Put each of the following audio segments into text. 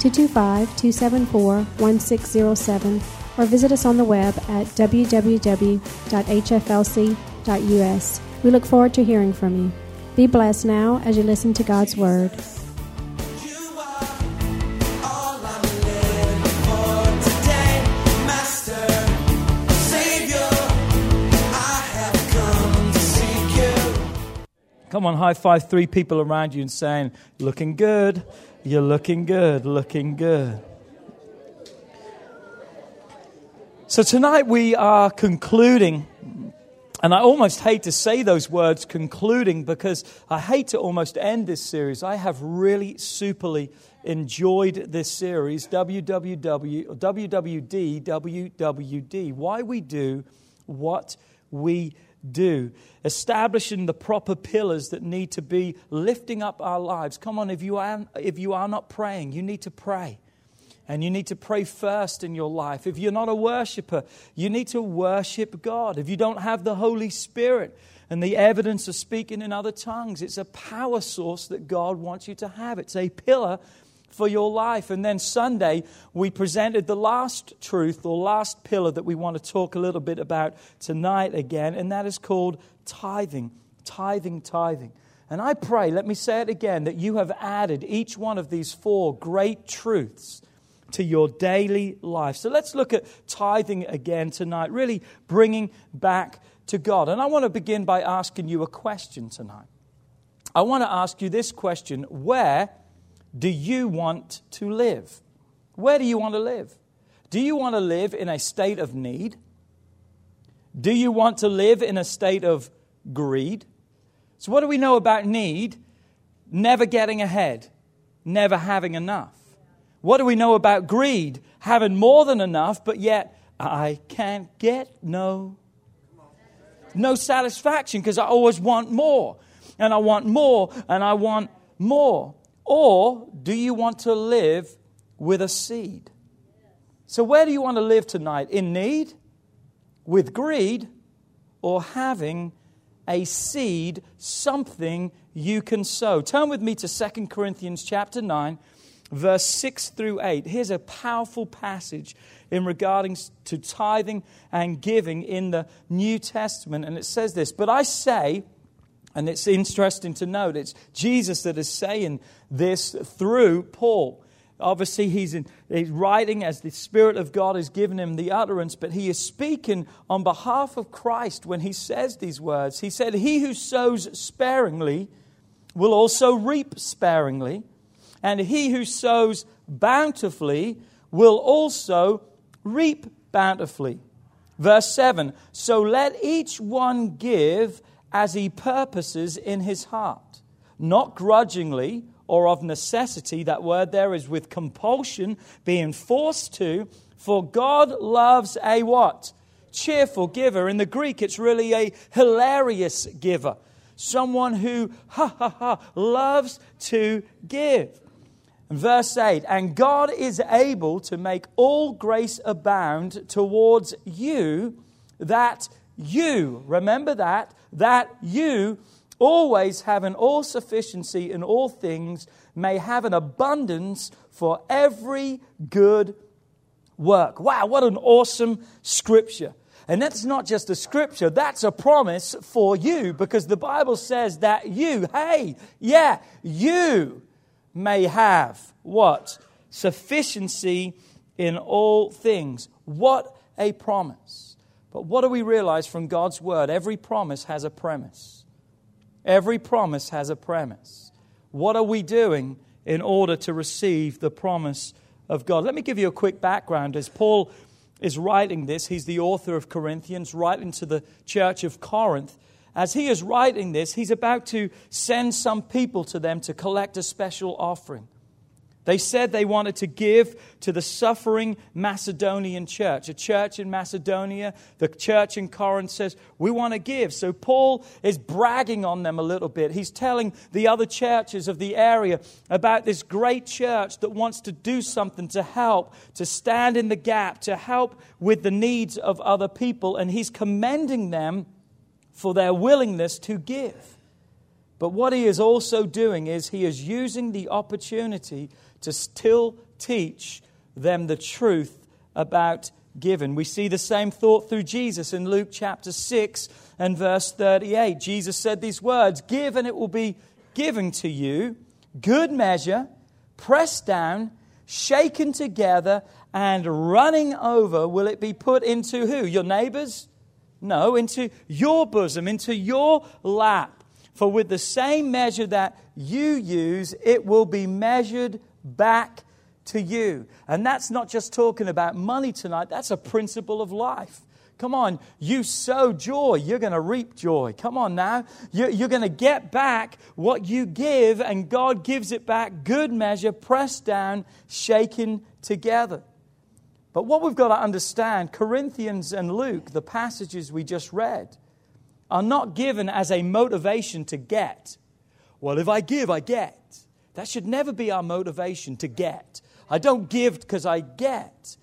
225 274 1607 or visit us on the web at www.hflc.us. We look forward to hearing from you. Be blessed now as you listen to God's Word. Come on, high five three people around you and saying, Looking good, you're looking good, looking good. So tonight we are concluding, and I almost hate to say those words, concluding, because I hate to almost end this series. I have really superly enjoyed this series, WWW, WWD, WWD, why we do what we do, establishing the proper pillars that need to be lifting up our lives. Come on, if you are, if you are not praying, you need to pray. And you need to pray first in your life. If you're not a worshiper, you need to worship God. If you don't have the Holy Spirit and the evidence of speaking in other tongues, it's a power source that God wants you to have. It's a pillar for your life. And then Sunday, we presented the last truth or last pillar that we want to talk a little bit about tonight again, and that is called tithing. Tithing, tithing. And I pray, let me say it again, that you have added each one of these four great truths to your daily life. So let's look at tithing again tonight, really bringing back to God. And I want to begin by asking you a question tonight. I want to ask you this question Where do you want to live? Where do you want to live? Do you want to live in a state of need? Do you want to live in a state of greed? So, what do we know about need? Never getting ahead, never having enough. What do we know about greed? Having more than enough, but yet I can't get no no satisfaction because I always want more and I want more and I want more. Or do you want to live with a seed? So, where do you want to live tonight? In need, with greed, or having a seed, something you can sow? Turn with me to 2 Corinthians chapter 9 verse 6 through 8. Here's a powerful passage in regarding to tithing and giving in the New Testament. And it says this But I say, and it's interesting to note, it's Jesus that is saying this through Paul. Obviously, he's, in, he's writing as the Spirit of God has given him the utterance, but he is speaking on behalf of Christ when he says these words. He said, He who sows sparingly will also reap sparingly and he who sows bountifully will also reap bountifully. Verse 7 So let each one give as he purposes in his heart, not grudgingly or of necessity. That word there is with compulsion, being forced to, for God loves a what? Cheerful giver. In the Greek, it's really a hilarious giver. Someone who, ha ha ha, loves to give. Verse 8, and God is able to make all grace abound towards you, that you, remember that, that you, always having all sufficiency in all things, may have an abundance for every good work. Wow, what an awesome scripture. And that's not just a scripture, that's a promise for you because the Bible says that you, hey, yeah, you may have what? Sufficiency in all things. What a promise. But what do we realize from God's word? Every promise has a premise. Every promise has a premise. What are we doing in order to receive the promise of God? Let me give you a quick background. As Paul is writing this, he's the author of Corinthians, writing to the church of Corinth as he is writing this, he's about to send some people to them to collect a special offering. They said they wanted to give to the suffering Macedonian church. A church in Macedonia, the church in Corinth says, We want to give. So Paul is bragging on them a little bit. He's telling the other churches of the area about this great church that wants to do something to help, to stand in the gap, to help with the needs of other people. And he's commending them for their willingness to give. But what he is also doing is he is using the opportunity to still teach them the truth about giving. We see the same thought through Jesus in Luke chapter 6 and verse 38. Jesus said these words Give and it will be given to you, good measure, pressed down, shaken together, and running over will it be put into who? Your neighbors? No, into your bosom, into your lap. For with the same measure that you use, it will be measured back to you. And that's not just talking about money tonight, that's a principle of life. Come on, you sow joy, you're going to reap joy. Come on now. You're, going to get back what you give, and God gives it back, good measure, pressed down, shaken together. But what we've got to understand Corinthians and Luke, the passages we just read, are not given as a motivation to get. Well, if I give, I get. That should never be our motivation to get. I don't give because I get.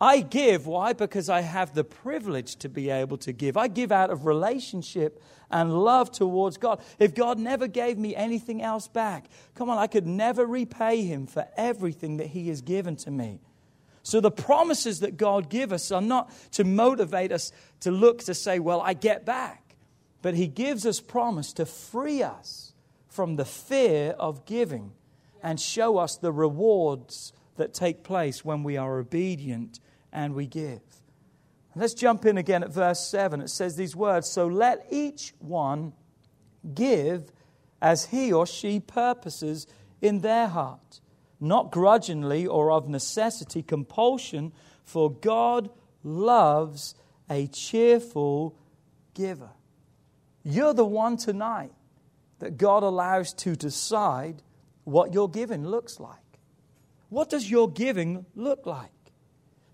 I give, why? Because I have the privilege to be able to give. I give out of relationship and love towards God. If God never gave me anything else back, come on, I could never repay Him for everything that He has given to me. So the promises that God gives us are not to motivate us to look to say, well, I get back. But He gives us promise to free us from the fear of giving and show us the rewards that take place when we are obedient and we give. Let's jump in again at verse 7. It says these words So let each one give as he or she purposes in their heart, not grudgingly or of necessity, compulsion, for God loves a cheerful giver. You're the one tonight that God allows to decide what your giving looks like. What does your giving look like?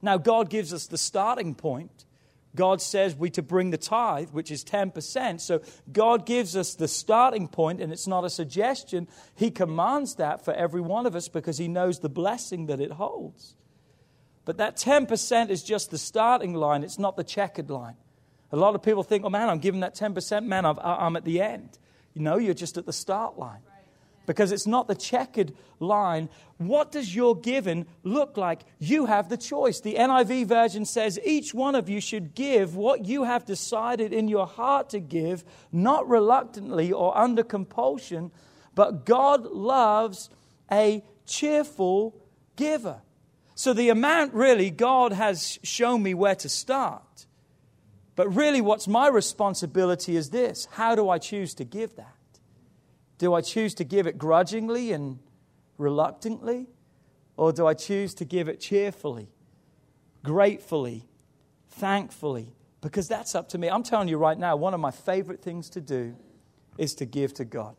Now, God gives us the starting point. God says we to bring the tithe, which is 10%. So God gives us the starting point, and it's not a suggestion. He commands that for every one of us because He knows the blessing that it holds. But that 10% is just the starting line, it's not the checkered line. A lot of people think, oh man, I'm giving that 10%, man, I'm at the end. You know, you're just at the start line because it's not the checkered line. What does your giving look like? You have the choice. The NIV version says each one of you should give what you have decided in your heart to give, not reluctantly or under compulsion, but God loves a cheerful giver. So the amount really, God has shown me where to start. But really, what's my responsibility is this how do I choose to give that? Do I choose to give it grudgingly and reluctantly? Or do I choose to give it cheerfully, gratefully, thankfully? Because that's up to me. I'm telling you right now, one of my favorite things to do is to give to God.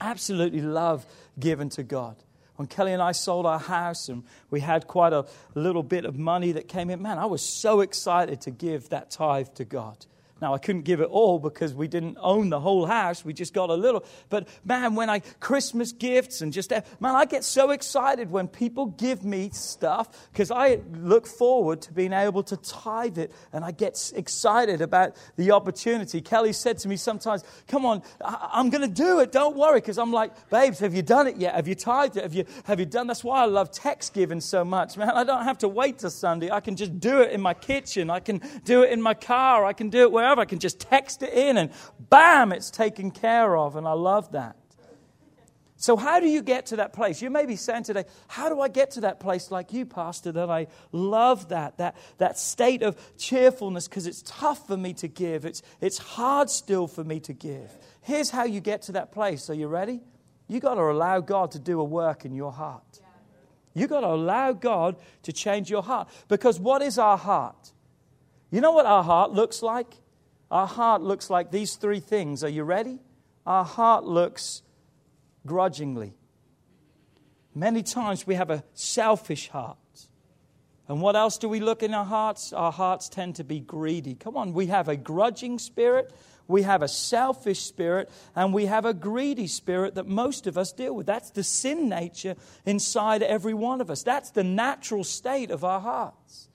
Absolutely love giving to God. When Kelly and I sold our house and we had quite a little bit of money that came in, man, I was so excited to give that tithe to God. Now, I couldn't give it all because we didn't own the whole house. We just got a little. But man, when I, Christmas gifts and just, man, I get so excited when people give me stuff because I look forward to being able to tithe it and I get excited about the opportunity. Kelly said to me sometimes, come on, I'm going to do it. Don't worry. Because I'm like, babes, have you done it yet? Have you tithed it? Have you, have you done? That's why I love text giving so much, man. I don't have to wait till Sunday. I can just do it in my kitchen. I can do it in my car. I can do it wherever wherever. I can just text it in and bam, it's taken care of. And I love that. So, how do you get to that place? You may be saying today, How do I get to that place like you, Pastor, that I love that, that, that state of cheerfulness because it's tough for me to give, it's, it's hard still for me to give. Here's how you get to that place. Are you ready? you got to allow God to do a work in your heart. you got to allow God to change your heart. Because what is our heart? You know what our heart looks like? Our heart looks like these three things. Are you ready? Our heart looks grudgingly. Many times we have a selfish heart. And what else do we look in our hearts? Our hearts tend to be greedy. Come on, we have a grudging spirit, we have a selfish spirit, and we have a greedy spirit that most of us deal with. That's the sin nature inside every one of us. That's the natural state of our hearts.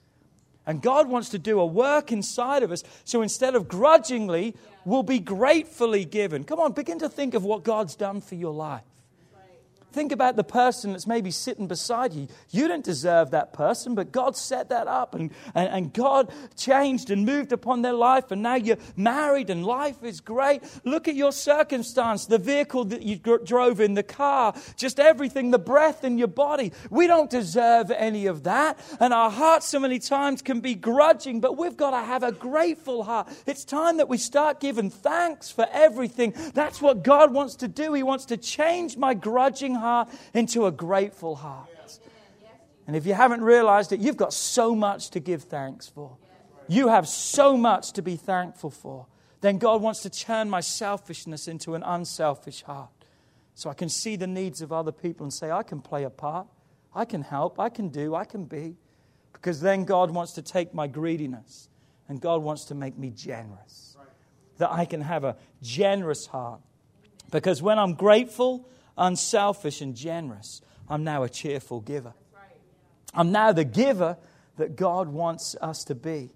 And God wants to do a work inside of us. So instead of grudgingly, we'll be gratefully given. Come on, begin to think of what God's done for your life. Think about the person that's maybe sitting beside you. You didn't deserve that person, but God set that up and, and, and, God changed and moved upon their life, and now you're married and life is great. Look at your circumstance, the vehicle that you drove in, the car, just everything, the breath in your body. We don't deserve any of that, and our hearts so many times can be grudging, but we've got to have a grateful heart. It's time that we start giving thanks for everything. That's what God wants to do. He wants to change my grudging heart heart into a grateful heart. And if you haven't realized it, you've got so much to give thanks for. You have so much to be thankful for. Then God wants to turn my selfishness into an unselfish heart. So I can see the needs of other people and say, I can play a part. I can help. I can do. I can be. Because then God wants to take my greediness and God wants to make me generous. That I can have a generous heart. Because when I'm grateful, unselfish, and generous. I'm now a cheerful giver. I'm now the giver that God wants us to be.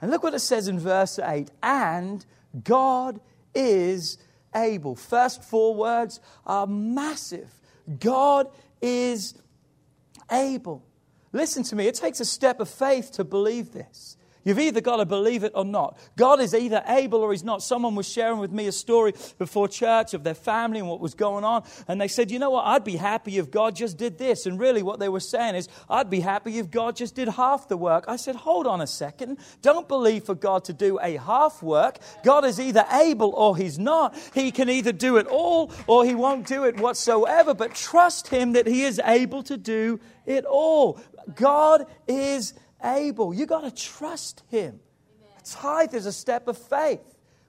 And look what it says in verse 8 and God is able. First four words are massive. God is able. Listen to me, it takes a step of faith to believe this. You've either got to believe it or not. God is either able or He's not. Someone was sharing with me a story before church of their family and what was going on. And they said, You know what? I'd be happy if God just did this. And really, what they were saying is, I'd be happy if God just did half the work. I said, Hold on a second. Don't believe for God to do a half work. God is either able or He's not. He can either do it all or He won't do it whatsoever. But trust Him that He is able to do it all. God is able. You got to trust Him. Amen. Tithe is a step of faith.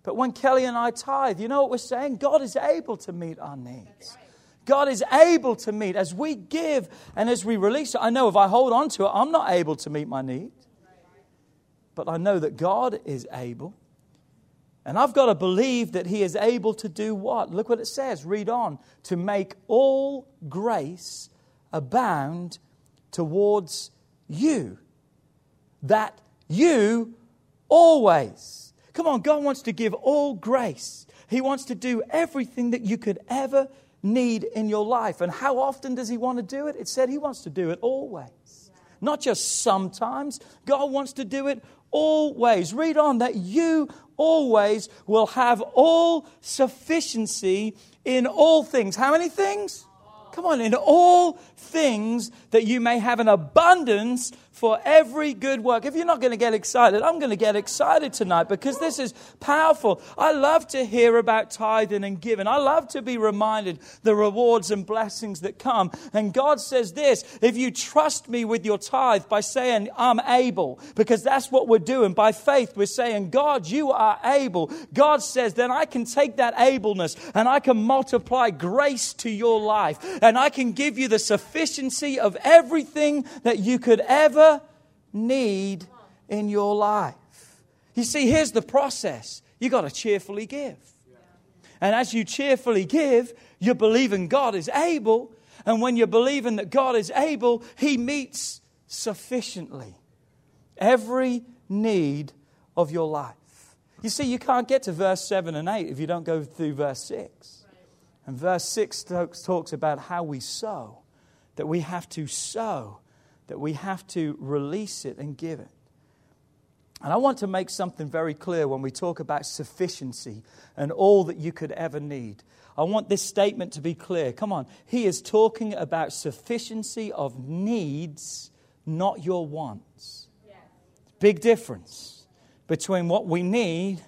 But when Kelly and I tithe, you know what we're saying? God is able to meet our needs. God is able to meet as we give and as we release it. I know if I hold on to it, I'm not able to meet my need. But I know that God is able. And I've got to believe that He is able to do what? Look what it says. Read on. To make all grace abound towards you that you always. Come on, God wants to give all grace. He wants to do everything that you could ever need in your life. And how often does He want to do it? It said He wants to do it always. Not just sometimes. God wants to do it always. Read on that you always will have all sufficiency in all things. How many things? Come on, in all things that you may have an abundance for every good work. If you're not going to get excited, I'm going to get excited tonight because this is powerful. I love to hear about tithing and giving. I love to be reminded the rewards and blessings that come. And God says this if you trust me with your tithe by saying, I'm able, because that's what we're doing. By faith, we're saying, God, you are able. God says, then I can take that ableness and I can multiply grace to your life and I can give you the sufficiency of everything that you could ever need in your life. You see, here's the process you got to cheerfully give. And as you cheerfully give, you're believing God is able. And when you're believing that God is able, He meets sufficiently every need of your life. You see, you can't get to verse 7 and 8 if you don't go through verse 6. And verse 6 talks about how we sow, that we have to sow that we have to release it and give it. And I want to make something very clear when we talk about sufficiency and all that you could ever need. I want this statement to be clear. Come on. He is talking about sufficiency of needs, not your wants. Big difference between what we need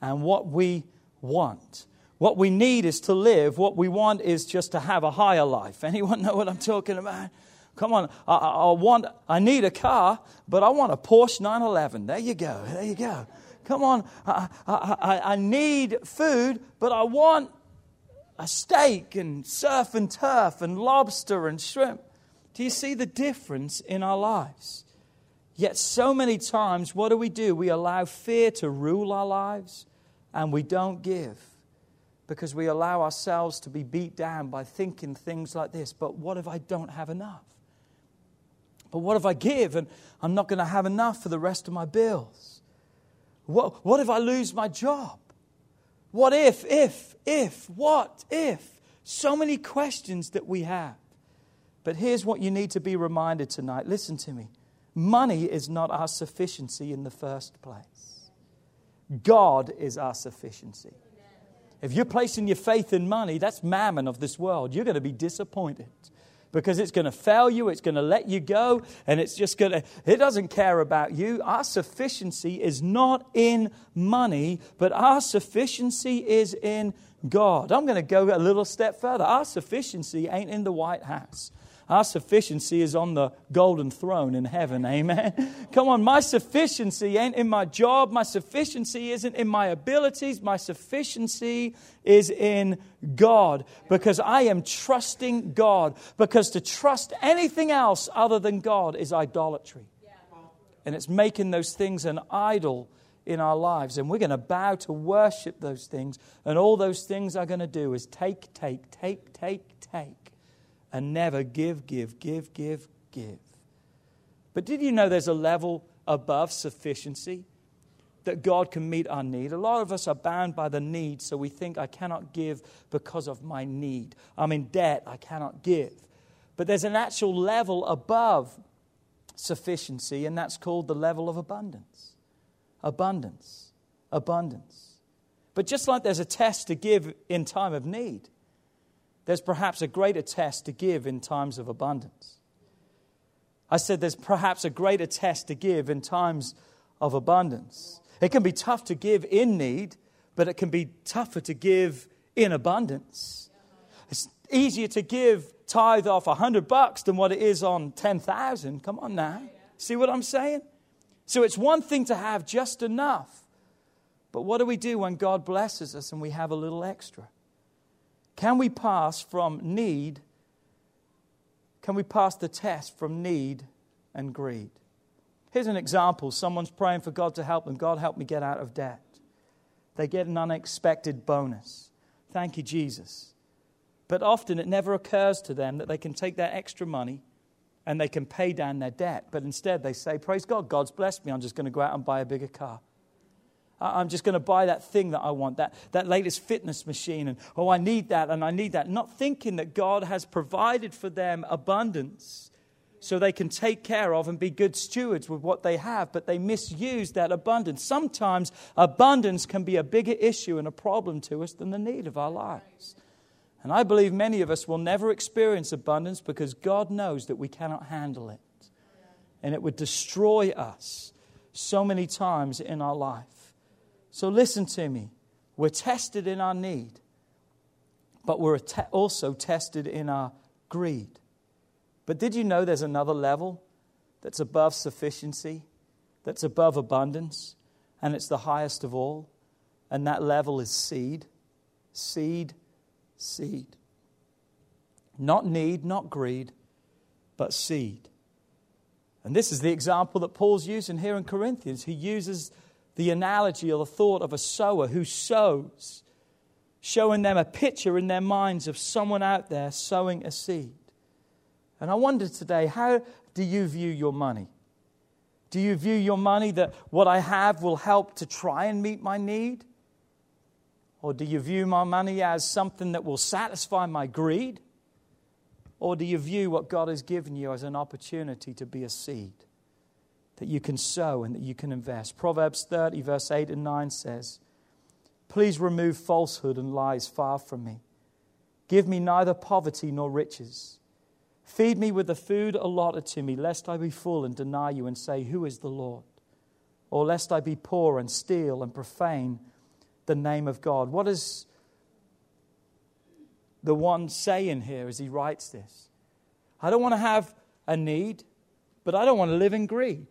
and what we want. What we need is to live. What we want is just to have a higher life. Anyone know what I'm talking about? Come on, I, I, want, I need a car, but I want a Porsche 911. There you go, there you go. Come on, I, I, I need food, but I want a steak and surf and turf and lobster and shrimp. Do you see the difference in our lives? Yet, so many times, what do we do? We allow fear to rule our lives and we don't give because we allow ourselves to be beat down by thinking things like this. But what if I don't have enough? But what if I give and I'm not going to have enough for the rest of my bills? What, what if I lose my job? What if, if, if, what if? So many questions that we have. But here's what you need to be reminded tonight. Listen to me. Money is not our sufficiency in the first place, God is our sufficiency. If you're placing your faith in money, that's mammon of this world. You're going to be disappointed because it's going to fail you, it's going to let you go, and it's just going to, it doesn't care about you. Our sufficiency is not in money, but our sufficiency is in God. I'm going to go a little step further. Our sufficiency ain't in the White House. Our sufficiency is on the golden throne in heaven. Amen. Come on, my sufficiency ain't in my job. My sufficiency isn't in my abilities. My sufficiency is in God because I am trusting God. Because to trust anything else other than God is idolatry. And it's making those things an idol in our lives. And we're going to bow to worship those things. And all those things are going to do is take, take, take, take, take and never give, give, give, give, give. But did you know there's a level above sufficiency? That God can meet our need. A lot of us are bound by the need, so we think, I cannot give because of my need. I'm in debt, I cannot give. But there's an actual level above sufficiency, and that's called the level of abundance. Abundance. Abundance. But just like there's a test to give in time of need, there's perhaps a greater test to give in times of abundance. I said there's perhaps a greater test to give in times of abundance. It can be tough to give in need, but it can be tougher to give in abundance. It's easier to give tithe off a hundred bucks than what it is on 10,000. Come on now. See what I'm saying? So it's one thing to have just enough. But what do we do when God blesses us and we have a little extra? Can we pass from need? Can we pass the test from need and greed? Here's an example someone's praying for God to help them. God, help me get out of debt. They get an unexpected bonus. Thank you, Jesus. But often it never occurs to them that they can take that extra money and they can pay down their debt. But instead they say, Praise God, God's blessed me. I'm just going to go out and buy a bigger car. I'm just going to buy that thing that I want, that, that latest fitness machine, and oh, I need that and I need that. Not thinking that God has provided for them abundance so they can take care of and be good stewards with what they have, but they misuse that abundance. Sometimes abundance can be a bigger issue and a problem to us than the need of our lives. And I believe many of us will never experience abundance because God knows that we cannot handle it. And it would destroy us so many times in our life. So listen to me. We're tested in our need, but we're also tested in our greed. But did you know there's another level that's above sufficiency, that's above abundance, and it's the highest of all? And that level is seed. Seed, seed. Not need, not greed, but seed. And this is the example that Paul's using here in Corinthians. He uses the analogy or the thought of a sower who sows, showing them a picture in their minds of someone out there sowing a seed. And I wonder today, how do you view your money? Do you view your money that what I have will help to try and meet my need? Or do you view my money as something that will satisfy my greed? Or do you view what God has given you as an opportunity to be a seed? That you can sow and that you can invest. Proverbs 30, verse 8 and 9 says, Please remove falsehood and lies far from me. Give me neither poverty nor riches. Feed me with the food allotted to me, lest I be full and deny you and say, Who is the Lord? Or lest I be poor and steal and profane the name of God. What is the one saying here as he writes this? I don't want to have a need, but I don't want to live in greed.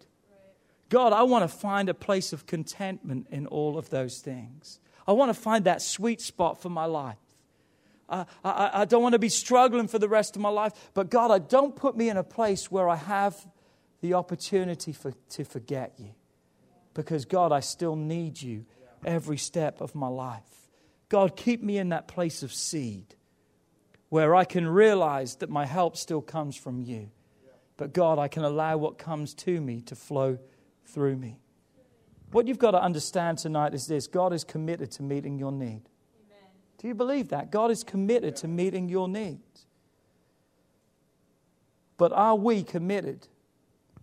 God, I want to find a place of contentment in all of those things. I want to find that sweet spot for my life. I, I, I don't want to be struggling for the rest of my life. But God, I don't put me in a place where I have the opportunity for, to forget you. Because, God, I still need you every step of my life. God, keep me in that place of seed where I can realize that my help still comes from you. But, God, I can allow what comes to me to flow through me. What you've got to understand tonight is this God is committed to meeting your need. Do you believe that? God is committed to meeting your needs. But are we committed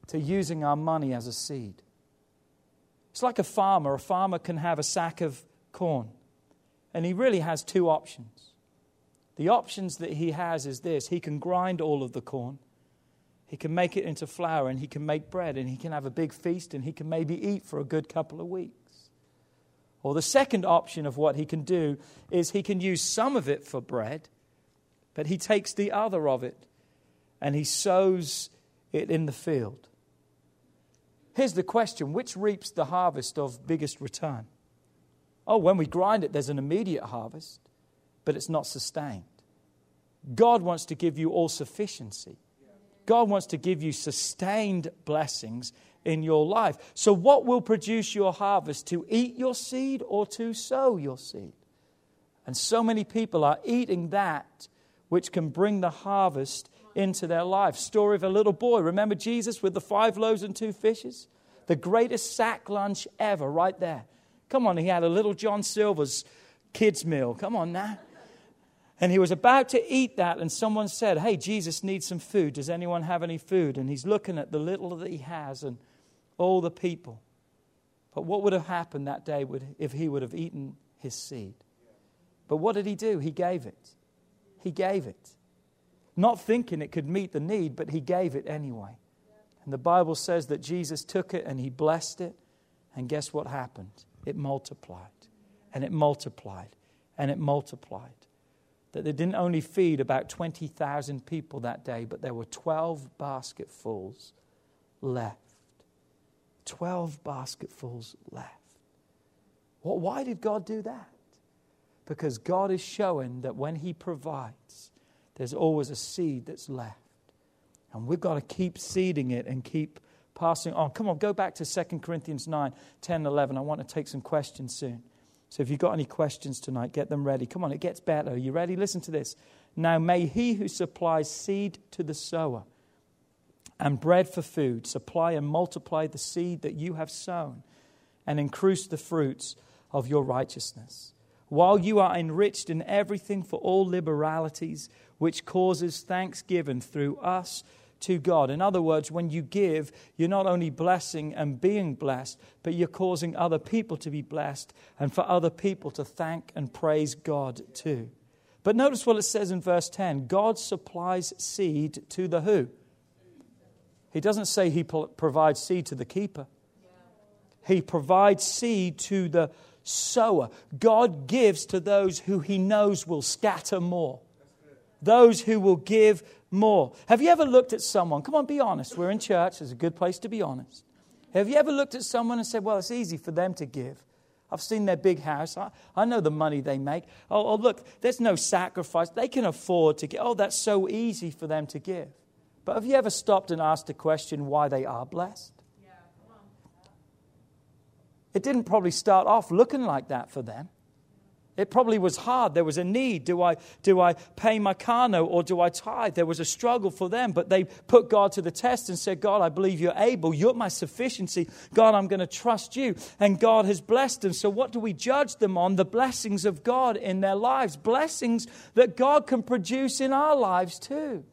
to using our money as a seed? It's like a farmer. A farmer can have a sack of corn, and he really has two options. The options that he has is this he can grind all of the corn, he can make it into flour, and he can make bread, and he can have a big feast, and he can maybe eat for a good couple of weeks. Or the second option of what he can do is he can use some of it for bread, but he takes the other of it and he sows it in the field. Here's the question which reaps the harvest of biggest return? Oh, when we grind it, there's an immediate harvest, but it's not sustained. God wants to give you all sufficiency. God wants to give you sustained blessings in your life. So, what will produce your harvest? To eat your seed or to sow your seed? And so many people are eating that which can bring the harvest into their life. Story of a little boy. Remember Jesus with the five loaves and two fishes? The greatest sack lunch ever, right there. Come on, he had a little John Silver's kids' meal. Come on now. And he was about to eat that, and someone said, Hey, Jesus needs some food. Does anyone have any food? And he's looking at the little that he has, and all the people. But what would have happened that day if he would have eaten his seed? But what did he do? He gave it. He gave it. Not thinking it could meet the need, but he gave it anyway. And the Bible says that Jesus took it and he blessed it. And guess what happened? It multiplied. And it multiplied. And it multiplied. That they didn't only feed about 20,000 people that day, but there were 12 basketfuls left. 12 basketfuls left. Well, why did God do that? Because God is showing that when He provides, there's always a seed that's left. And we've got to keep seeding it and keep passing on. Come on, go back to 2 Corinthians 9, 10, 11. I want to take some questions soon. So if you've got any questions tonight, get them ready. Come on, it gets better. Are you ready? Listen to this. Now, may he who supplies seed to the sower and bread for food. Supply and multiply the seed that you have sown, and increase the fruits of your righteousness. While you are enriched in everything for all liberalities, which causes thanksgiving through us to God. In other words, when you give, you're not only blessing and being blessed, but you're causing other people to be blessed and for other people to thank and praise God too. But notice what it says in verse 10 God supplies seed to the who? He doesn't say he provides seed to the keeper, he provides seed to the sower. God gives to those who he knows will scatter more, those who will give more. Have you ever looked at someone? Come on, be honest. We're in church, it's a good place to be honest. Have you ever looked at someone and said, Well, it's easy for them to give? I've seen their big house. I, I know the money they make. Oh, oh, look, there's no sacrifice. They can afford to give. Oh, that's so easy for them to give. But have you ever stopped and asked a question why they are blessed? Yeah, it didn't probably start off looking like that for them. It probably was hard. There was a need. Do I, do I pay my car note or do I tithe? There was a struggle for them, but they put God to the test and said, God, I believe you're able. You're my sufficiency. God, I'm going to trust you. And God has blessed them. So, what do we judge them on? The blessings of God in their lives, blessings that God can produce in our lives too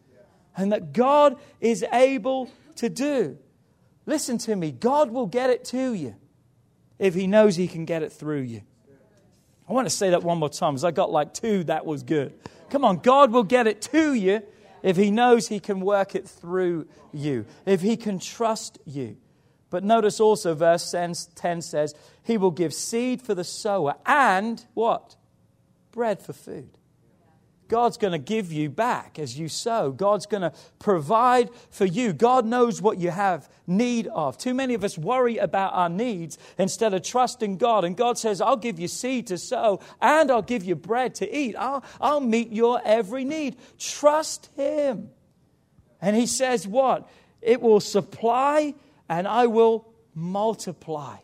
and that God is able to do. Listen to me, God will get it to you if He knows He can get it through you. I want to say that one more time because I got like two, that was good. Come on, God will get it to you if He knows He can work it through you, if He can trust you. But notice also, verse 10 says, He will give seed for the sower and what? Bread for food. God's going to give you back as you sow. God's going to provide for you. God knows what you have need of. Too many of us worry about our needs instead of trusting God. And God says, I'll give you seed to sow and I'll give you bread to eat. I'll, I'll meet your every need. Trust Him. And He says, What? It will supply and I will multiply.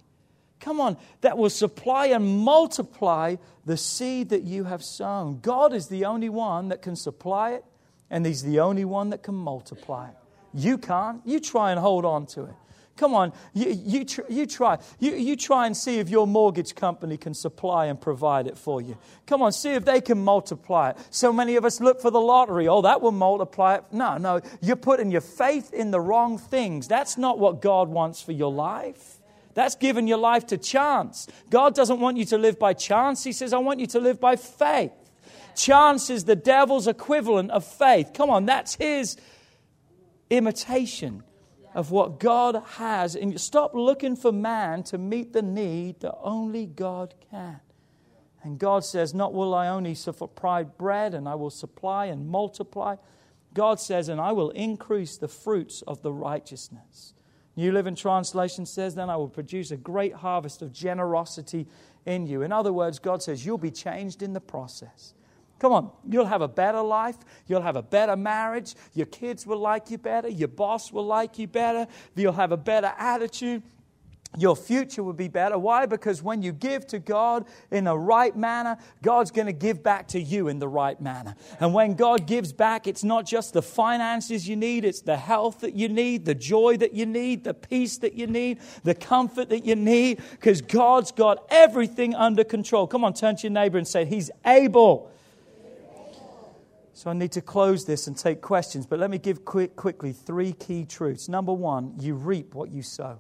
Come on, that will supply and multiply the seed that you have sown. God is the only one that can supply it, and He's the only one that can multiply it. You can't. You try and hold on to it. Come on, you, you, tr- you try. You, you try and see if your mortgage company can supply and provide it for you. Come on, see if they can multiply it. So many of us look for the lottery. Oh, that will multiply it. No, no, you're putting your faith in the wrong things. That's not what God wants for your life. That's giving your life to chance. God doesn't want you to live by chance. He says, I want you to live by faith. Chance is the devil's equivalent of faith. Come on, that's his imitation of what God has. And stop looking for man to meet the need that only God can. And God says, Not will I only supply bread and I will supply and multiply. God says, And I will increase the fruits of the righteousness. New Living Translation says, Then I will produce a great harvest of generosity in you. In other words, God says, You'll be changed in the process. Come on, you'll have a better life. You'll have a better marriage. Your kids will like you better. Your boss will like you better. You'll have a better attitude your future will be better. Why? Because when you give to God in the right manner, God's going to give back to you in the right manner. And when God gives back, it's not just the finances you need, it's the health that you need, the joy that you need, the peace that you need, the comfort that you need, because God's got everything under control. Come on, turn to your neighbor and say, He's able. So I need to close this and take questions, but let me give quick, quickly three key truths. Number one, you reap what you sow.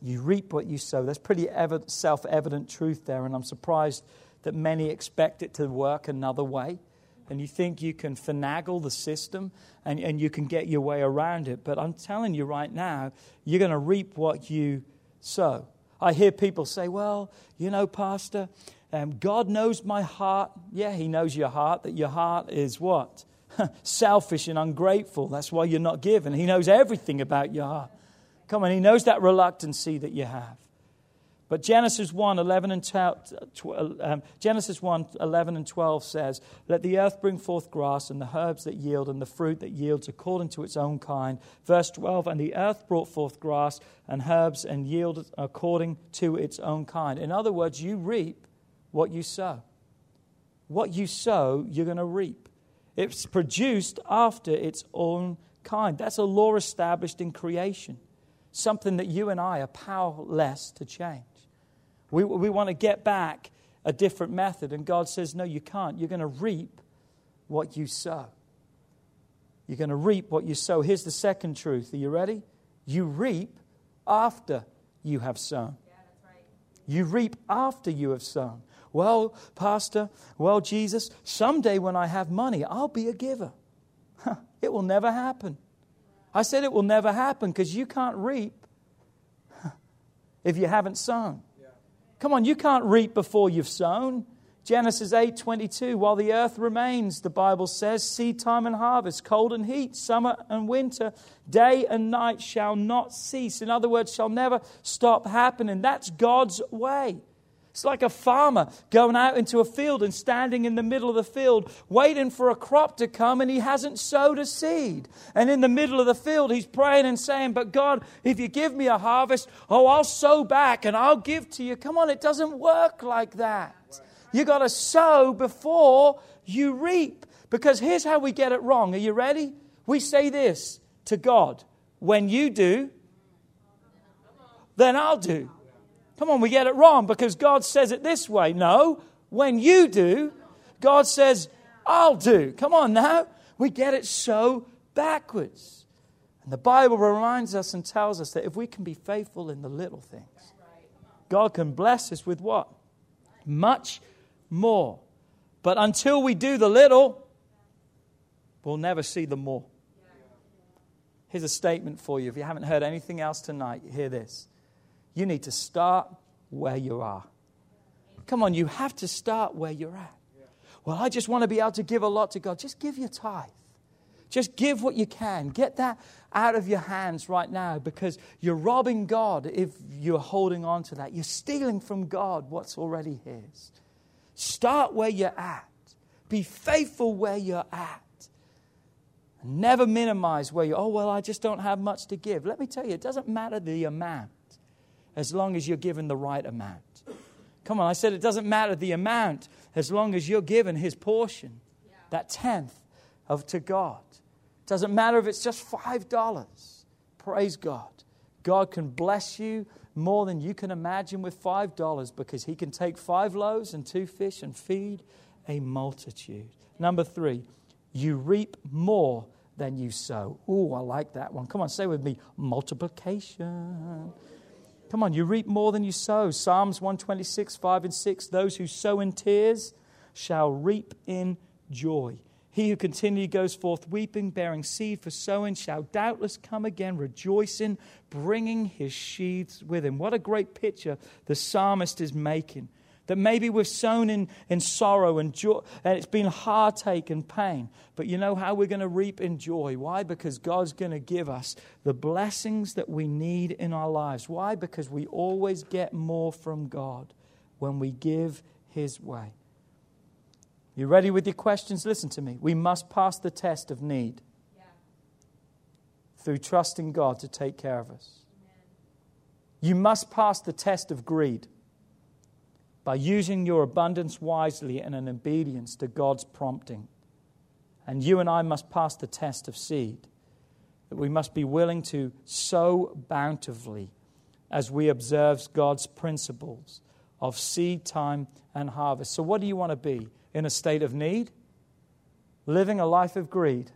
You reap what you sow. That's pretty self evident truth there, and I'm surprised that many expect it to work another way. And you think you can finagle the system and, and you can get your way around it. But I'm telling you right now, you're going to reap what you sow. I hear people say, well, you know, Pastor, um, God knows my heart. Yeah, He knows your heart, that your heart is what? Selfish and ungrateful. That's why you're not giving. He knows everything about your heart. Come on, he knows that reluctancy that you have. But Genesis 1 11 and 12, um, Genesis 1 11 and 12 says, Let the earth bring forth grass and the herbs that yield and the fruit that yields according to its own kind. Verse 12, And the earth brought forth grass and herbs and yielded according to its own kind. In other words, you reap what you sow. What you sow, you're going to reap. It's produced after its own kind. That's a law established in creation something that you and I are powerless to change. We, we want to get back a different method, and God says, No, you can't. You're going to reap what you sow. You're going to reap what you sow. Here's the second truth. Are you ready? You reap after you have sown. You reap after you have sown. Well, Pastor, well, Jesus, someday when I have money, I'll be a giver. it will never happen. I said it will never happen because you can't reap if you haven't sown. Come on, you can't reap before you've sown. Genesis 8:22 While the earth remains, the Bible says, seed time and harvest, cold and heat, summer and winter, day and night shall not cease. In other words, shall never stop happening. That's God's way. It's like a farmer going out into a field and standing in the middle of the field, waiting for a crop to come, and he hasn't sowed a seed. And in the middle of the field, he's praying and saying, But God, if you give me a harvest, oh, I'll sow back and I'll give to you. Come on, it doesn't work like that. You got to sow before you reap. Because here's how we get it wrong. Are you ready? We say this to God when you do, then I'll do. Come on, we get it wrong because God says it this way. No, when you do, God says, I'll do. Come on now. We get it so backwards. And the Bible reminds us and tells us that if we can be faithful in the little things, God can bless us with what? Much more. But until we do the little, we'll never see the more. Here's a statement for you. If you haven't heard anything else tonight, hear this. You need to start where you are. Come on, you have to start where you're at. well, I just want to be able to give a lot to God. Just give your tithe. Just give what you can. Get that out of your hands right now because you're robbing God if you're holding on to that. You're stealing from God what's already His. Start where you're at, be faithful where you're at. Never minimize where you, oh, well, I just don't have much to give. Let me tell you, it doesn't matter the amount as long as you're given the right amount. Come on, I said it doesn't matter the amount as long as you're given his portion, that tenth of to God. It doesn't matter if it's just $5. Praise God. God can bless you more than you can imagine with $5 because he can take five loaves and two fish and feed a multitude. Number three, you reap more than you sow. Ooh, I like that one. Come on, say with me multiplication. Come on, you reap more than you sow. Psalms 126, 5 and 6. Those who sow in tears shall reap in joy. He who continually goes forth weeping, bearing seed for sowing, shall doubtless come again rejoicing, bringing his sheaves with him. What a great picture the psalmist is making. That maybe we've sown in, in sorrow and joy, and it's been heartache and pain. But you know how we're going to reap in joy? Why? Because God's going to give us the blessings that we need in our lives. Why? Because we always get more from God when we give His way. You ready with your questions? Listen to me. We must pass the test of need yeah. through trusting God to take care of us. Amen. You must pass the test of greed by using your abundance wisely and in obedience to God's prompting. And you and I must pass the test of seed, that we must be willing to sow bountifully as we observe God's principles of seed time and harvest. So, what do you want to be? In a state of need? Living a life of greed?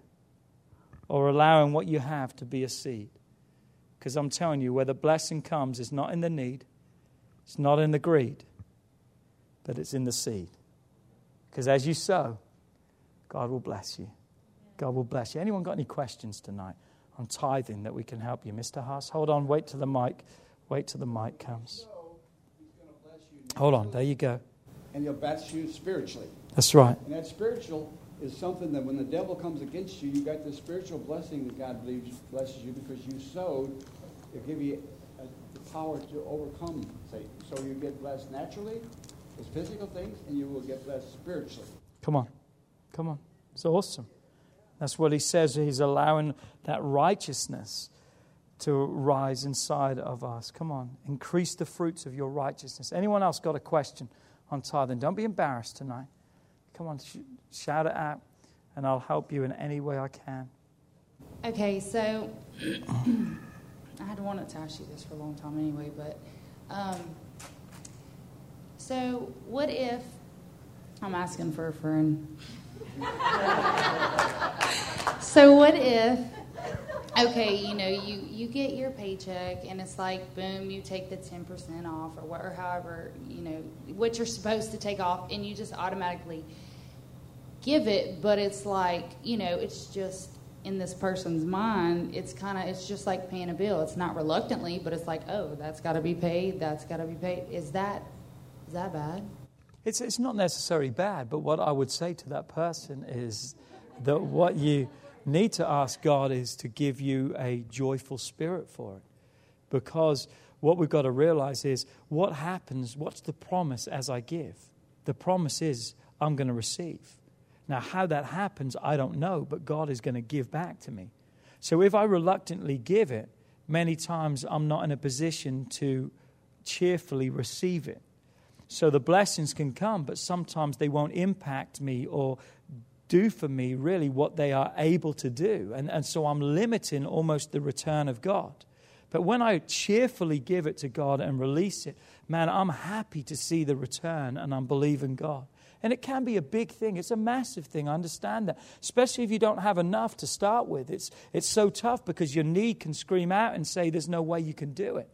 Or allowing what you have to be a seed? Because I'm telling you, where the blessing comes is not in the need, it's not in the greed, but it's in the seed. Because as you sow, God will bless you. God will bless you. Anyone got any questions tonight on tithing that we can help you? Mr. Haas, hold on, wait till the mic. Wait till the mic comes. Hold on, there you go. And he'll bless you spiritually. That's right. And that spiritual is something that when the devil comes against you, you got the spiritual blessing that God believes blesses you because you sowed. It'll give you the power to overcome Satan. So you get blessed naturally, as physical things, and you will get blessed spiritually. Come on. Come on. It's awesome. That's what he says. He's allowing that righteousness to rise inside of us. Come on. Increase the fruits of your righteousness. Anyone else got a question on tithing? Don't be embarrassed tonight. Come on, sh- shout it out, and I'll help you in any way I can. Okay, so I had wanted to ask you this for a long time anyway, but um, so, what if I'm asking for a friend? so, what if, okay, you know, you, you get your paycheck and it's like, boom, you take the 10% off or, what, or however, you know, what you're supposed to take off, and you just automatically give it, but it's like, you know, it's just in this person's mind, it's kind of, it's just like paying a bill. It's not reluctantly, but it's like, oh, that's got to be paid, that's got to be paid. Is that is that bad? It's, it's not necessarily bad, but what I would say to that person is that what you need to ask God is to give you a joyful spirit for it. Because what we've got to realize is what happens, what's the promise as I give? The promise is I'm going to receive. Now, how that happens, I don't know, but God is going to give back to me. So if I reluctantly give it, many times I'm not in a position to cheerfully receive it. So the blessings can come, but sometimes they won't impact me or do for me really what they are able to do. And, and so I'm limiting almost the return of God. But when I cheerfully give it to God and release it, man, I'm happy to see the return and I'm believing God. And it can be a big thing. It's a massive thing. I understand that. Especially if you don't have enough to start with. It's, it's so tough because your need can scream out and say there's no way you can do it.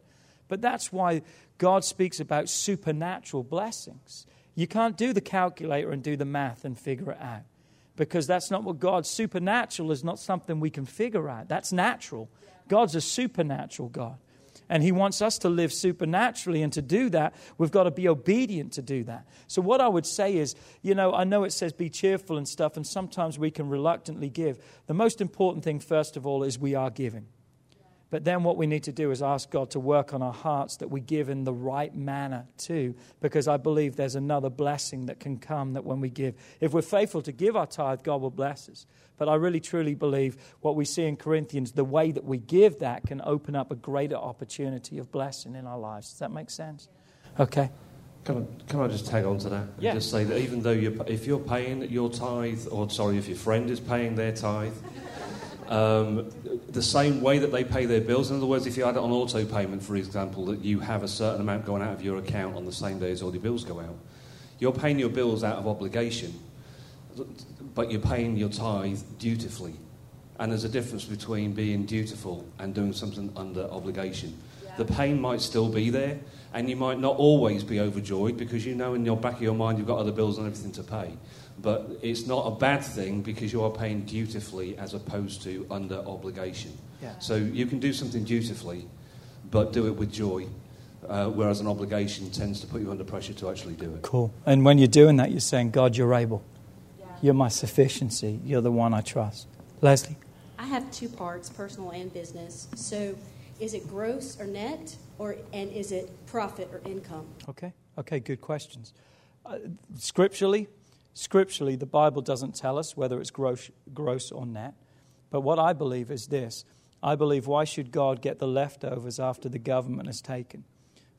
But that's why God speaks about supernatural blessings. You can't do the calculator and do the math and figure it out because that's not what God supernatural is not something we can figure out. That's natural. God's a supernatural God. And He wants us to live supernaturally. And to do that, we've got to be obedient to do that. So, what I would say is, you know, I know it says be cheerful and stuff, and sometimes we can reluctantly give. The most important thing, first of all, is we are giving. But then what we need to do is ask God to work on our hearts that we give in the right manner too, because I believe there's another blessing that can come that when we give. If we're faithful to give our tithe, God will bless us. But I really truly believe what we see in Corinthians, the way that we give that can open up a greater opportunity of blessing in our lives. Does that make sense? Okay. Can I, can I just tag on to that? Yeah. And just say that even though you're, if you're paying your tithe, or sorry, if your friend is paying their tithe, um, the same way that they pay their bills. In other words, if you had it on auto payment, for example, that you have a certain amount going out of your account on the same day as all your bills go out, you're paying your bills out of obligation, but you're paying your tithe dutifully. And there's a difference between being dutiful and doing something under obligation. The pain might still be there, and you might not always be overjoyed because you know in your back of your mind you've got other bills and everything to pay. But it's not a bad thing because you are paying dutifully as opposed to under obligation. Yeah. So you can do something dutifully, but do it with joy, uh, whereas an obligation tends to put you under pressure to actually do it. Cool. And when you're doing that, you're saying, God, you're able. You're my sufficiency. You're the one I trust. Leslie? I have two parts, personal and business. So, is it gross or net, or and is it profit or income? Okay. Okay, good questions. Uh, scripturally, scripturally, the Bible doesn't tell us whether it's gross, gross or net. But what I believe is this I believe why should God get the leftovers after the government has taken?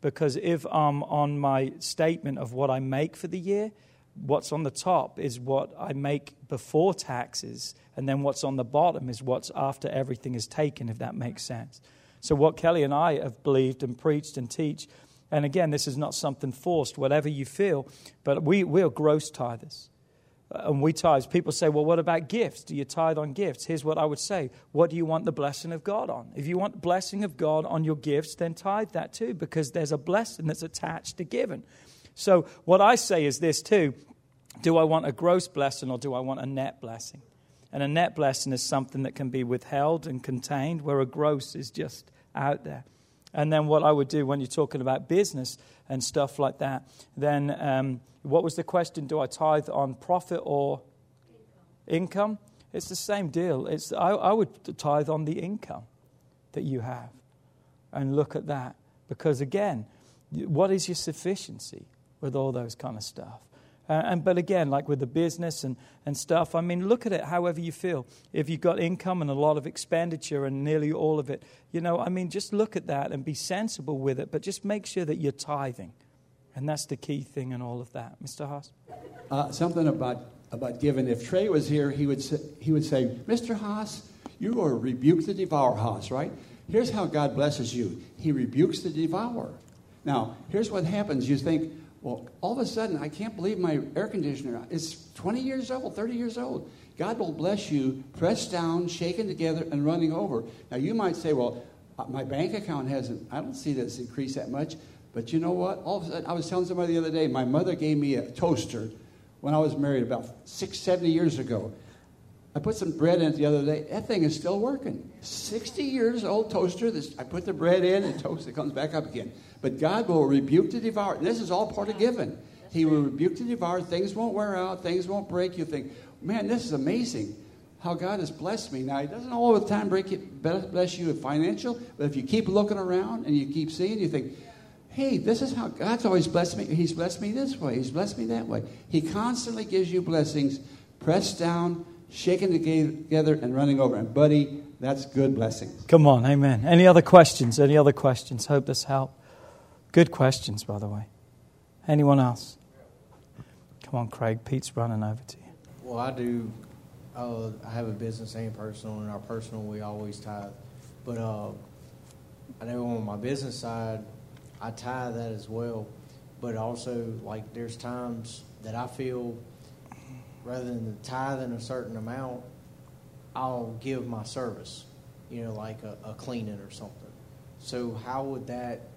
Because if I'm on my statement of what I make for the year, what's on the top is what I make before taxes, and then what's on the bottom is what's after everything is taken, if that makes sense. So, what Kelly and I have believed and preached and teach, and again, this is not something forced, whatever you feel, but we, we are gross tithers. And we tithe. People say, well, what about gifts? Do you tithe on gifts? Here's what I would say What do you want the blessing of God on? If you want the blessing of God on your gifts, then tithe that too, because there's a blessing that's attached to giving. So, what I say is this too do I want a gross blessing or do I want a net blessing? And a net blessing is something that can be withheld and contained, where a gross is just out there. And then what I would do when you're talking about business and stuff like that, then um, what was the question? Do I tithe on profit or income? It's the same deal. It's, I, I would tithe on the income that you have and look at that. Because again, what is your sufficiency with all those kind of stuff? Uh, and but again, like with the business and, and stuff, I mean, look at it however you feel. If you've got income and a lot of expenditure and nearly all of it, you know, I mean, just look at that and be sensible with it, but just make sure that you're tithing. And that's the key thing in all of that. Mr. Haas? Uh, something about, about giving. If Trey was here, he would, say, he would say, Mr. Haas, you are rebuke the devourer, Haas, right? Here's how God blesses you He rebukes the devourer. Now, here's what happens. You think, well, all of a sudden, I can't believe my air conditioner is 20 years old, 30 years old. God will bless you, pressed down, shaken together, and running over. Now, you might say, well, uh, my bank account hasn't, I don't see that it's increased that much. But you know what? All of a sudden, I was telling somebody the other day, my mother gave me a toaster when I was married about six, 70 years ago. I put some bread in it the other day. That thing is still working. 60 years old toaster. This, I put the bread in and toast, it comes back up again. But God will rebuke the devourer. And this is all part of giving. He will rebuke the devourer. Things won't wear out. Things won't break. You think, man, this is amazing how God has blessed me. Now, He doesn't all the time break it, bless you with financial, but if you keep looking around and you keep seeing, you think, hey, this is how God's always blessed me. He's blessed me this way. He's blessed me that way. He constantly gives you blessings, pressed down, shaken together, and running over. And, buddy, that's good blessings. Come on, amen. Any other questions? Any other questions? Hope this helped. Good questions, by the way. Anyone else? Come on, Craig. Pete's running over to you. Well, I do. Uh, I have a business and personal. and our personal, we always tithe. But uh, I know on my business side, I tithe that as well. But also, like, there's times that I feel rather than the tithing a certain amount, I'll give my service, you know, like a, a cleaning or something. So, how would that,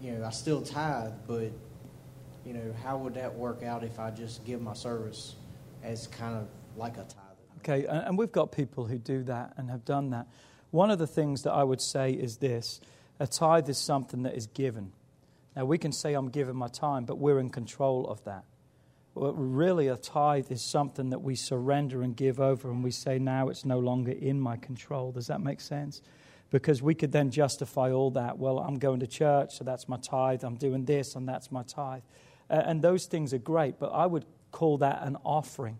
you know, I still tithe, but, you know, how would that work out if I just give my service as kind of like a tithe? Okay, and we've got people who do that and have done that. One of the things that I would say is this A tithe is something that is given. Now, we can say, I'm giving my time, but we're in control of that. Really, a tithe is something that we surrender and give over, and we say, now it's no longer in my control. Does that make sense? Because we could then justify all that. Well, I'm going to church, so that's my tithe. I'm doing this, and that's my tithe. And those things are great, but I would call that an offering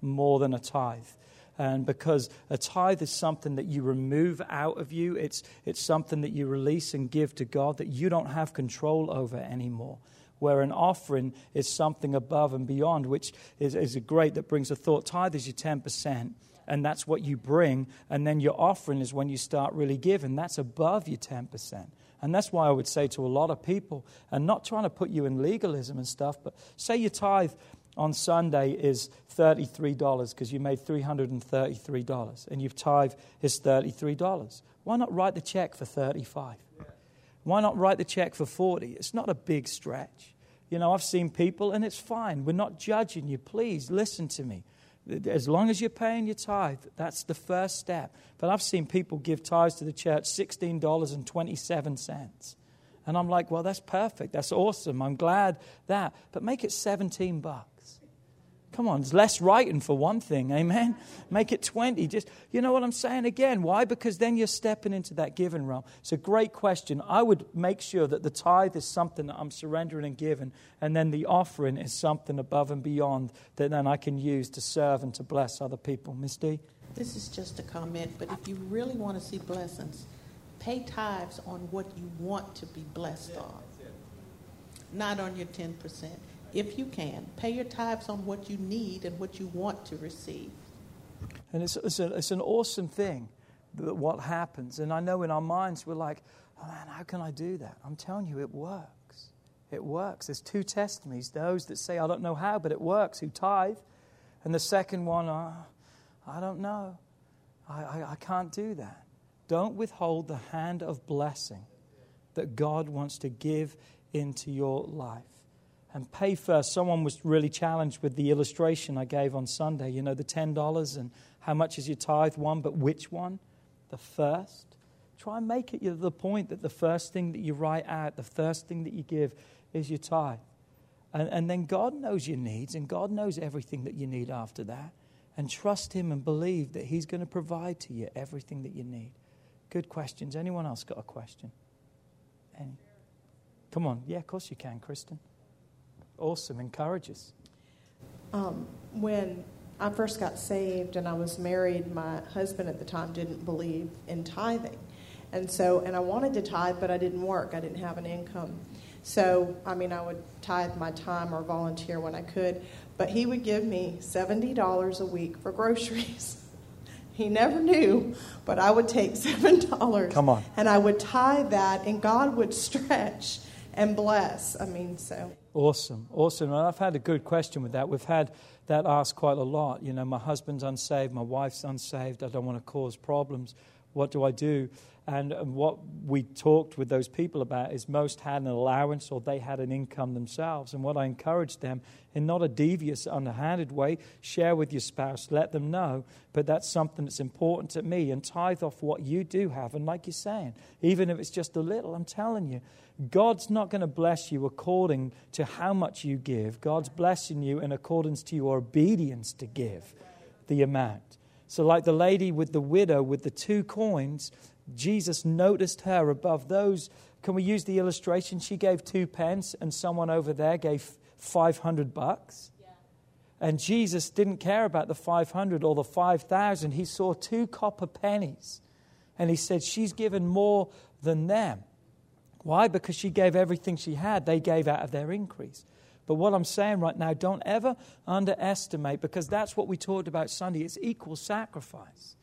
more than a tithe. And because a tithe is something that you remove out of you, it's, it's something that you release and give to God that you don't have control over anymore. Where an offering is something above and beyond, which is, is a great that brings a thought. Tithe is your 10%, and that's what you bring. And then your offering is when you start really giving. That's above your 10%. And that's why I would say to a lot of people, and not trying to put you in legalism and stuff, but say your tithe on Sunday is $33 because you made $333 and you've tithe is $33. Why not write the check for 35? Why not write the check for 40? It's not a big stretch. You know, I've seen people and it's fine. We're not judging you. Please listen to me. As long as you're paying your tithe, that's the first step. But I've seen people give tithes to the church $16.27. And I'm like, well, that's perfect. That's awesome. I'm glad that. But make it 17 bucks. Come on, it's less writing for one thing, amen? Make it 20. Just, you know what I'm saying again? Why? Because then you're stepping into that giving realm. It's a great question. I would make sure that the tithe is something that I'm surrendering and giving, and then the offering is something above and beyond that then I can use to serve and to bless other people. Miss D? This is just a comment, but if you really want to see blessings, pay tithes on what you want to be blessed on, not on your 10% if you can. Pay your tithes on what you need and what you want to receive. And it's, it's, a, it's an awesome thing that what happens. And I know in our minds we're like, oh man, how can I do that? I'm telling you, it works. It works. There's two testimonies those that say, I don't know how, but it works, who tithe. And the second one, oh, I don't know. I, I, I can't do that. Don't withhold the hand of blessing that God wants to give into your life and pay first. Someone was really challenged with the illustration I gave on Sunday. You know, the $10 and how much is your tithe? One, but which one? The first. Try and make it the point that the first thing that you write out, the first thing that you give is your tithe. And, and then God knows your needs, and God knows everything that you need after that. And trust Him and believe that He's going to provide to you everything that you need. Good questions. Anyone else got a question? Any? Come on. Yeah, of course you can, Kristen. Awesome. Encourage us. Um, when I first got saved and I was married, my husband at the time didn't believe in tithing. And so, and I wanted to tithe, but I didn't work. I didn't have an income. So, I mean, I would tithe my time or volunteer when I could, but he would give me $70 a week for groceries. he never knew, but I would take $7. Come on. And I would tithe that, and God would stretch and bless. I mean, so. Awesome, awesome. And I've had a good question with that. We've had that asked quite a lot. You know, my husband's unsaved, my wife's unsaved, I don't want to cause problems. What do I do? And what we talked with those people about is most had an allowance or they had an income themselves. And what I encouraged them, in not a devious, underhanded way, share with your spouse, let them know. But that's something that's important to me. And tithe off what you do have. And like you're saying, even if it's just a little, I'm telling you, God's not going to bless you according to how much you give. God's blessing you in accordance to your obedience to give the amount. So, like the lady with the widow with the two coins, Jesus noticed her above those. Can we use the illustration? She gave two pence, and someone over there gave 500 bucks. And Jesus didn't care about the 500 or the 5,000. He saw two copper pennies. And he said, She's given more than them. Why? Because she gave everything she had. They gave out of their increase. But what I'm saying right now, don't ever underestimate, because that's what we talked about Sunday. It's equal sacrifice.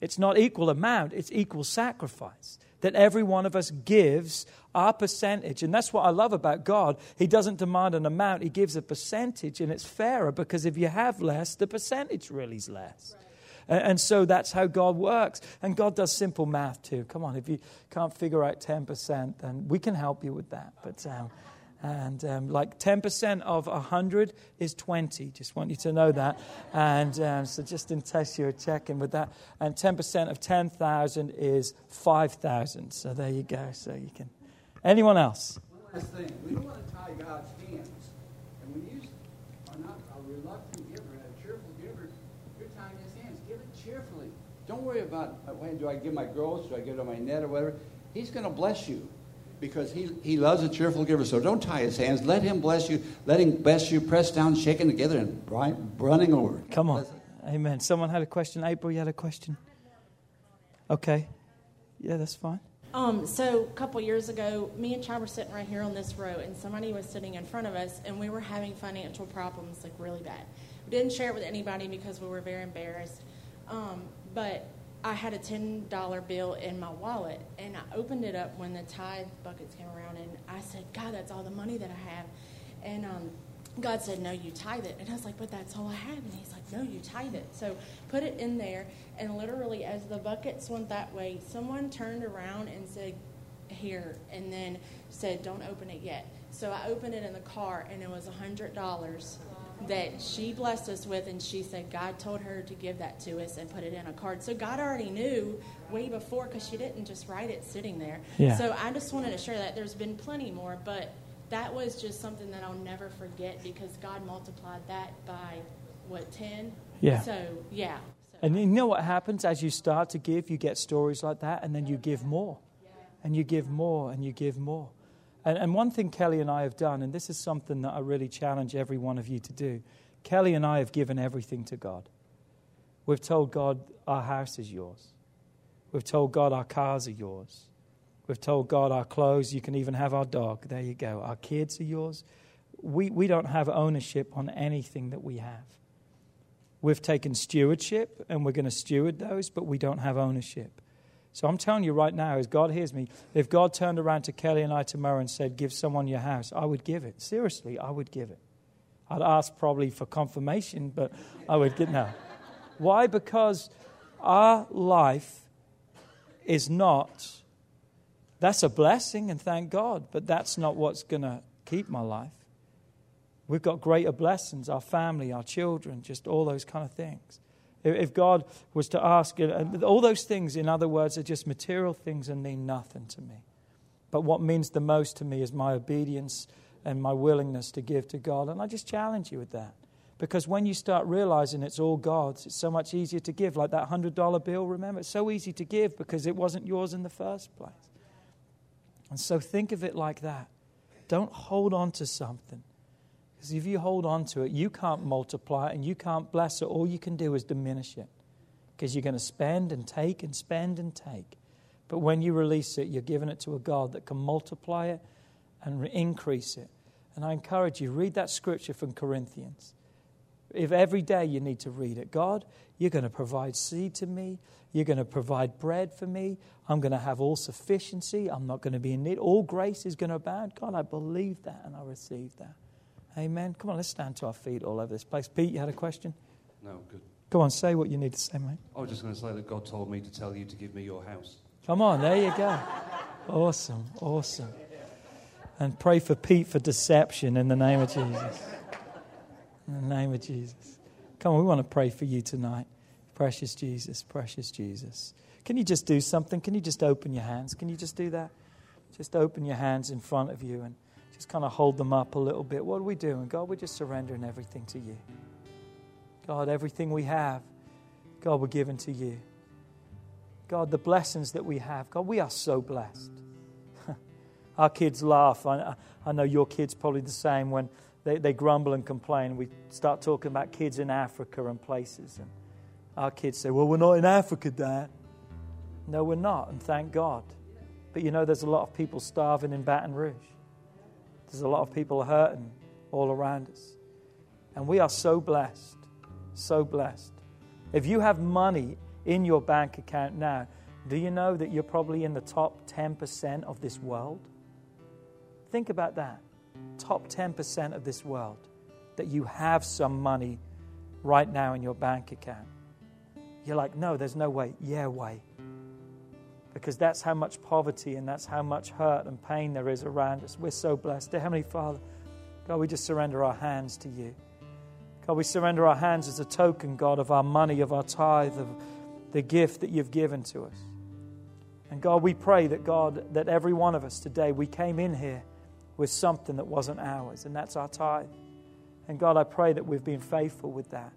It's not equal amount, it's equal sacrifice. That every one of us gives our percentage. And that's what I love about God. He doesn't demand an amount, He gives a percentage, and it's fairer because if you have less, the percentage really is less. Right. And so that's how God works. And God does simple math too. Come on, if you can't figure out 10%, then we can help you with that. But um, And um, like 10% of 100 is 20. Just want you to know that. And um, so just in case you're checking with that. And 10% of 10,000 is 5,000. So there you go. So you can. Anyone else? One last thing. We don't want to tie God's hands. And when you are not a reluctant giver, a cheerful giver, you're tying his hands. Give it cheerfully. Don't worry about, uh, when do I give my gross? Do I give it on my net or whatever? He's going to bless you because he, he loves a cheerful giver. So don't tie his hands. Let him bless you. Let him bless you, pressed down, shaken together, and right, running over. Come on. Amen. Someone had a question. April, you had a question? Okay. Yeah, that's fine. Um, so a couple years ago, me and Chad were sitting right here on this row, and somebody was sitting in front of us, and we were having financial problems, like really bad. Didn't share it with anybody because we were very embarrassed. Um, but I had a ten dollar bill in my wallet, and I opened it up when the tithe buckets came around, and I said, "God, that's all the money that I have." And um, God said, No, you tithe it. And I was like, But that's all I have. And He's like, No, you tithe it. So put it in there. And literally, as the buckets went that way, someone turned around and said, Here. And then said, Don't open it yet. So I opened it in the car, and it was $100 that she blessed us with. And she said, God told her to give that to us and put it in a card. So God already knew way before because she didn't just write it sitting there. Yeah. So I just wanted to share that. There's been plenty more, but that was just something that I'll never forget because God multiplied that by what ten. Yeah. So yeah. So And you know what happens as you start to give, you get stories like that, and then you give more. And you give more, and you give more. And, and one thing Kelly and I have done, and this is something that I really challenge every one of you to do Kelly and I have given everything to God. We've told God, our house is yours. We've told God, our cars are yours. We've told God, our clothes, you can even have our dog. There you go. Our kids are yours. We, we don't have ownership on anything that we have. We've taken stewardship and we're going to steward those, but we don't have ownership. So I'm telling you right now, as God hears me, if God turned around to Kelly and I tomorrow and said, Give someone your house, I would give it. Seriously, I would give it. I'd ask probably for confirmation, but I would get no. Why? Because our life is not, that's a blessing and thank God, but that's not what's going to keep my life. We've got greater blessings, our family, our children, just all those kind of things. If God was to ask, all those things, in other words, are just material things and mean nothing to me. But what means the most to me is my obedience and my willingness to give to God. And I just challenge you with that. Because when you start realizing it's all God's, it's so much easier to give. Like that $100 bill, remember? It's so easy to give because it wasn't yours in the first place. And so think of it like that. Don't hold on to something. Because if you hold on to it, you can't multiply it and you can't bless it. All you can do is diminish it. Because you're going to spend and take and spend and take. But when you release it, you're giving it to a God that can multiply it and re- increase it. And I encourage you, read that scripture from Corinthians. If every day you need to read it, God, you're going to provide seed to me. You're going to provide bread for me. I'm going to have all sufficiency. I'm not going to be in need. All grace is going to abound. God, I believe that and I receive that. Amen. Come on, let's stand to our feet all over this place. Pete, you had a question? No, good. Go on, say what you need to say, mate. I was just going to say that God told me to tell you to give me your house. Come on, there you go. Awesome, awesome. And pray for Pete for deception in the name of Jesus. In the name of Jesus. Come on, we want to pray for you tonight. Precious Jesus, precious Jesus. Can you just do something? Can you just open your hands? Can you just do that? Just open your hands in front of you and just kind of hold them up a little bit. What are we doing? God, we're just surrendering everything to you. God, everything we have, God, we're giving to you. God, the blessings that we have, God, we are so blessed. Our kids laugh. I, I know your kids probably the same when they, they grumble and complain. We start talking about kids in Africa and places. And our kids say, Well, we're not in Africa, Dad. No, we're not, and thank God. But you know, there's a lot of people starving in Baton Rouge. There's a lot of people are hurting all around us. And we are so blessed, so blessed. If you have money in your bank account now, do you know that you're probably in the top 10% of this world? Think about that. Top 10% of this world. That you have some money right now in your bank account. You're like, no, there's no way. Yeah, way. Because that's how much poverty and that's how much hurt and pain there is around us. We're so blessed. Dear Heavenly Father, God, we just surrender our hands to you. God, we surrender our hands as a token, God, of our money, of our tithe, of the gift that you've given to us. And God, we pray that, God, that every one of us today, we came in here with something that wasn't ours, and that's our tithe. And God, I pray that we've been faithful with that.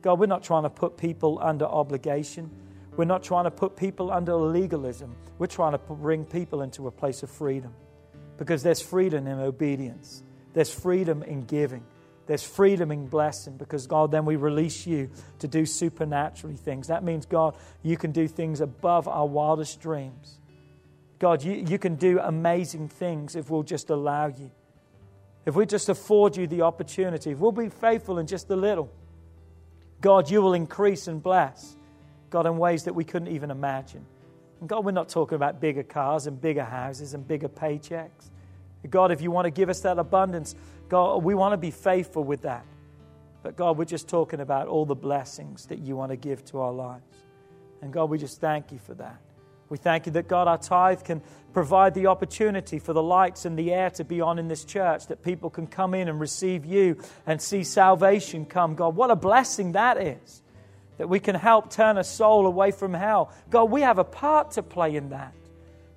God, we're not trying to put people under obligation. We're not trying to put people under legalism. We're trying to bring people into a place of freedom because there's freedom in obedience, there's freedom in giving, there's freedom in blessing because, God, then we release you to do supernaturally things. That means, God, you can do things above our wildest dreams. God, you, you can do amazing things if we'll just allow you. If we just afford you the opportunity, if we'll be faithful in just a little, God, you will increase and bless. God, in ways that we couldn't even imagine. And God, we're not talking about bigger cars and bigger houses and bigger paychecks. God, if you want to give us that abundance, God, we want to be faithful with that. But God, we're just talking about all the blessings that you want to give to our lives. And God, we just thank you for that. We thank you that, God, our tithe can provide the opportunity for the lights and the air to be on in this church, that people can come in and receive you and see salvation come. God, what a blessing that is, that we can help turn a soul away from hell. God, we have a part to play in that.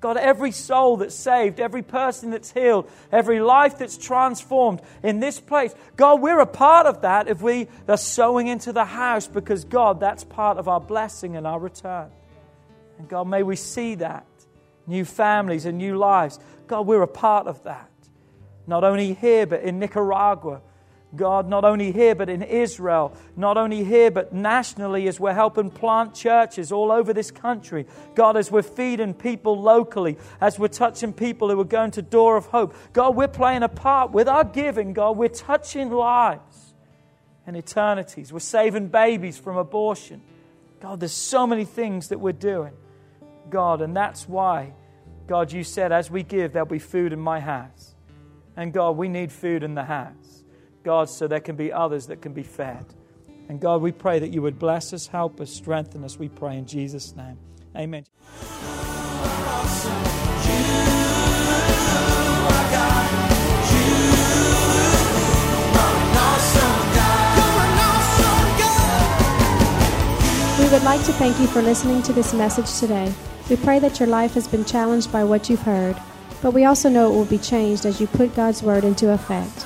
God, every soul that's saved, every person that's healed, every life that's transformed in this place, God, we're a part of that if we are sowing into the house because, God, that's part of our blessing and our return. And God, may we see that. New families and new lives. God, we're a part of that. Not only here, but in Nicaragua. God, not only here, but in Israel. Not only here, but nationally as we're helping plant churches all over this country. God, as we're feeding people locally, as we're touching people who are going to Door of Hope. God, we're playing a part with our giving. God, we're touching lives and eternities. We're saving babies from abortion. God, there's so many things that we're doing. God. And that's why, God, you said, as we give, there'll be food in my house. And God, we need food in the house. God, so there can be others that can be fed. And God, we pray that you would bless us, help us, strengthen us, we pray in Jesus' name. Amen. We would like to thank you for listening to this message today. We pray that your life has been challenged by what you've heard, but we also know it will be changed as you put God's Word into effect.